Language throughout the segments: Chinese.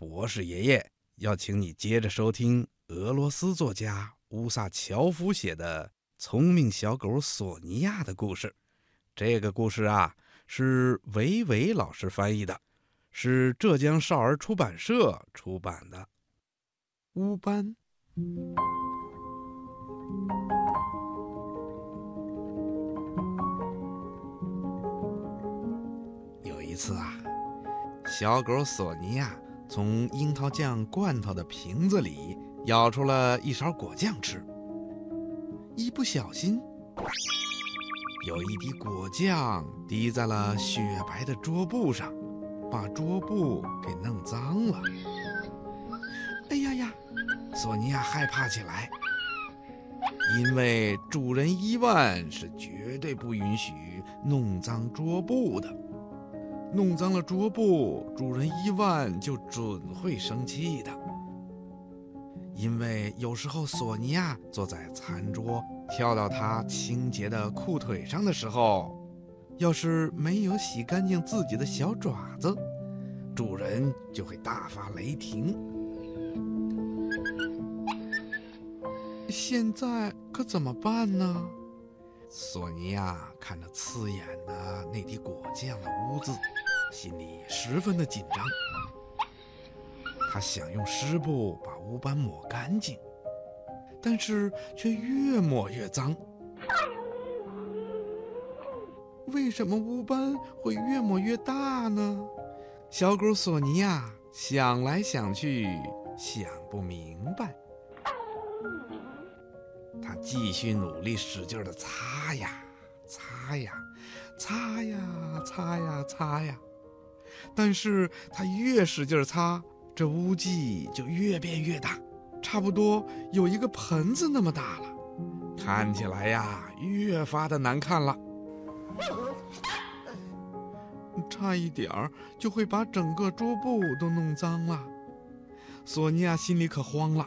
博士爷爷要请你接着收听俄罗斯作家乌萨乔夫写的《聪明小狗索尼娅》的故事。这个故事啊，是维维老师翻译的，是浙江少儿出版社出版的。乌班。有一次啊，小狗索尼娅从樱桃酱罐头的瓶子里舀出了一勺果酱吃，一不小心，有一滴果酱滴在了雪白的桌布上，把桌布给弄脏了。哎呀呀！索尼娅害怕起来，因为主人伊万是绝对不允许弄脏桌布的。弄脏了桌布，主人伊万就准会生气的。因为有时候索尼娅坐在餐桌，跳到他清洁的裤腿上的时候，要是没有洗干净自己的小爪子，主人就会大发雷霆。现在可怎么办呢？索尼娅看着刺眼的那滴果酱的污渍，心里十分的紧张。她想用湿布把污斑抹干净，但是却越抹越脏。为什么污斑会越抹越大呢？小狗索尼娅想来想去，想不明白。他继续努力，使劲的擦呀，擦呀，擦呀，擦呀，擦呀。但是他越使劲擦，这污迹就越变越大，差不多有一个盆子那么大了。看起来呀，越发的难看了。差一点儿就会把整个桌布都弄脏了。索尼娅心里可慌了，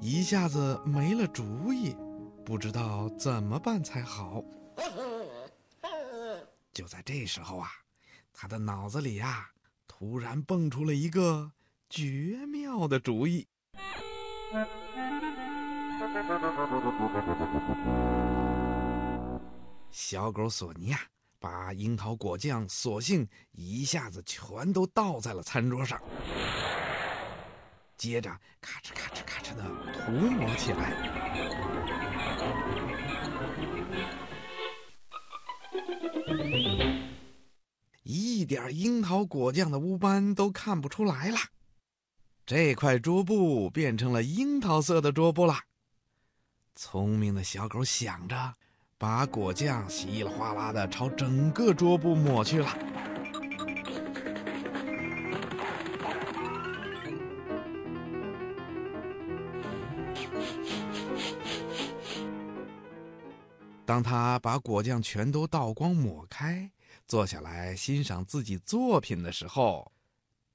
一下子没了主意。不知道怎么办才好。就在这时候啊，他的脑子里呀，突然蹦出了一个绝妙的主意。小狗索尼娅把樱桃果酱索性一下子全都倒在了餐桌上，接着咔哧咔哧涂抹起来。一点樱桃果酱的污斑都看不出来了，这块桌布变成了樱桃色的桌布了。聪明的小狗想着，把果酱稀里哗啦的朝整个桌布抹去了。当他把果酱全都倒光抹开，坐下来欣赏自己作品的时候，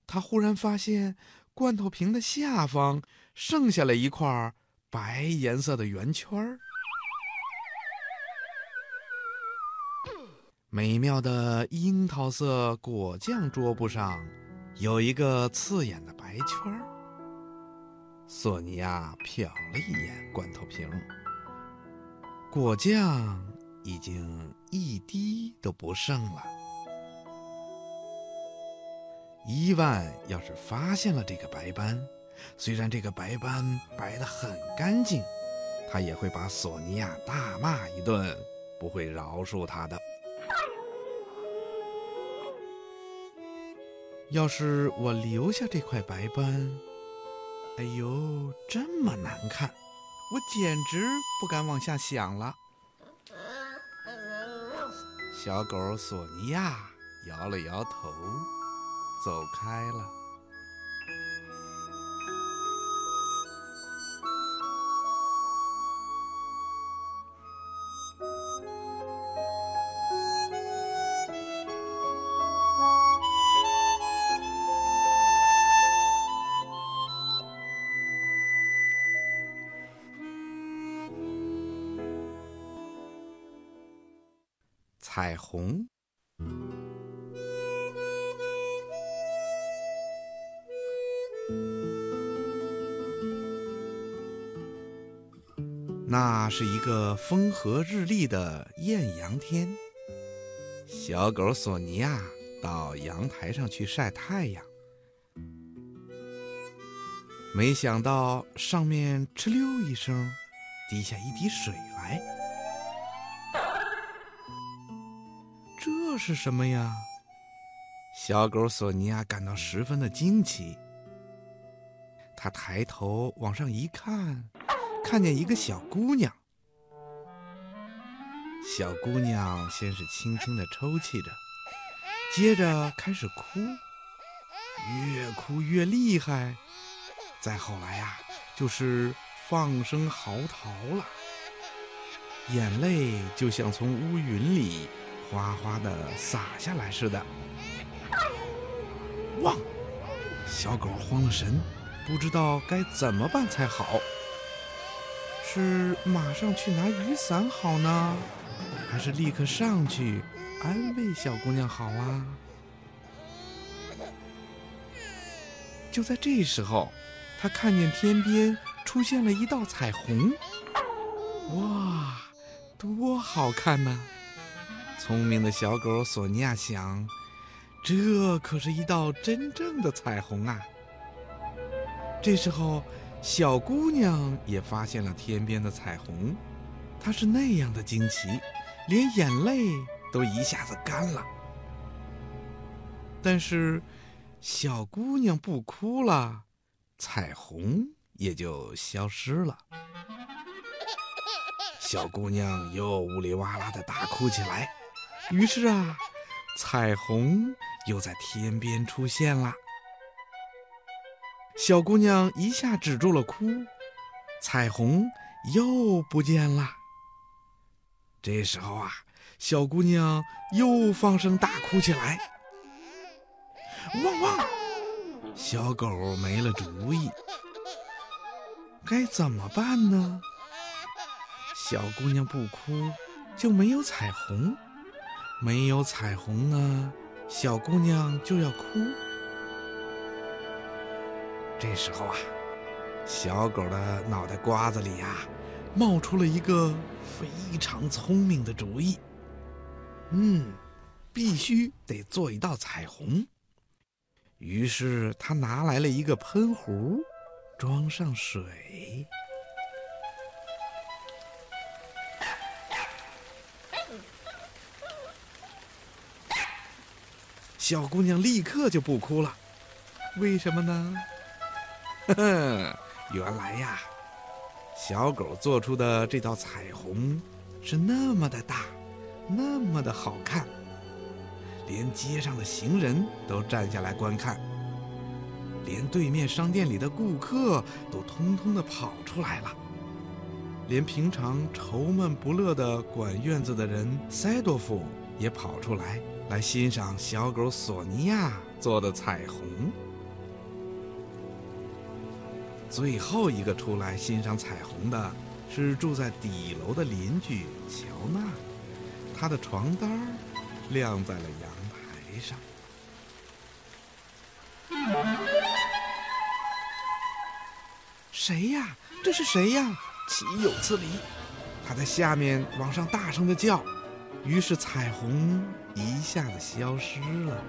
他忽然发现罐头瓶的下方剩下了一块白颜色的圆圈儿。美妙的樱桃色果酱桌布上有一个刺眼的白圈儿。索尼娅瞟了一眼罐头瓶。果酱已经一滴都不剩了。伊万要是发现了这个白斑，虽然这个白斑白得很干净，他也会把索尼娅大骂一顿，不会饶恕他的。要是我留下这块白斑，哎呦，这么难看！我简直不敢往下想了。小狗索尼娅摇了摇头，走开了。彩虹。那是一个风和日丽的艳阳天。小狗索尼娅到阳台上去晒太阳。没想到上面哧溜一声滴下一滴水来这是什么呀？小狗索尼娅感到十分的惊奇。他抬头往上一看，看见一个小姑娘。小姑娘先是轻轻的抽泣着，接着开始哭，越哭越厉害。再后来呀，就是放声嚎啕了，眼泪就像从乌云里哗哗的洒下来似的。汪！小狗慌了神，不知道该怎么办才好。是马上去拿雨伞好呢？还是立刻上去安慰小姑娘好啊！就在这时候，他看见天边出现了一道彩虹。哇，多好看呐！聪明的小狗索尼娅想，这可是一道真正的彩虹啊！这时候，小姑娘也发现了天边的彩虹，她是那样的惊奇。连眼泪都一下子干了，但是小姑娘不哭了，彩虹也就消失了。小姑娘又呜里哇啦的大哭起来，于是啊，彩虹又在天边出现了。小姑娘一下止住了哭，彩虹又不见了。这时候啊，小姑娘又放声大哭起来。汪汪！小狗没了主意，该怎么办呢？小姑娘不哭就没有彩虹，没有彩虹呢，小姑娘就要哭。这时候啊，小狗的脑袋瓜子里呀。冒出了一个非常聪明的主意。嗯，必须得做一道彩虹。于是他拿来了一个喷壶，装上水。小姑娘立刻就不哭了。为什么呢？呵呵，原来呀。小狗做出的这道彩虹是那么的大，那么的好看，连街上的行人都站下来观看，连对面商店里的顾客都通通的跑出来了，连平常愁闷不乐的管院子的人塞多夫也跑出来，来欣赏小狗索尼娅做的彩虹。最后一个出来欣赏彩虹的是住在底楼的邻居乔娜，她的床单晾在了阳台上。谁呀？这是谁呀？岂有此理！他在下面往上大声的叫，于是彩虹一下子消失了。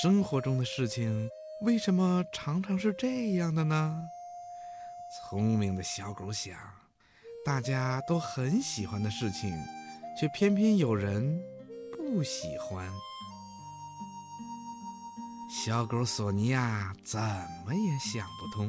生活中的事情为什么常常是这样的呢？聪明的小狗想，大家都很喜欢的事情，却偏偏有人不喜欢。小狗索尼娅怎么也想不通。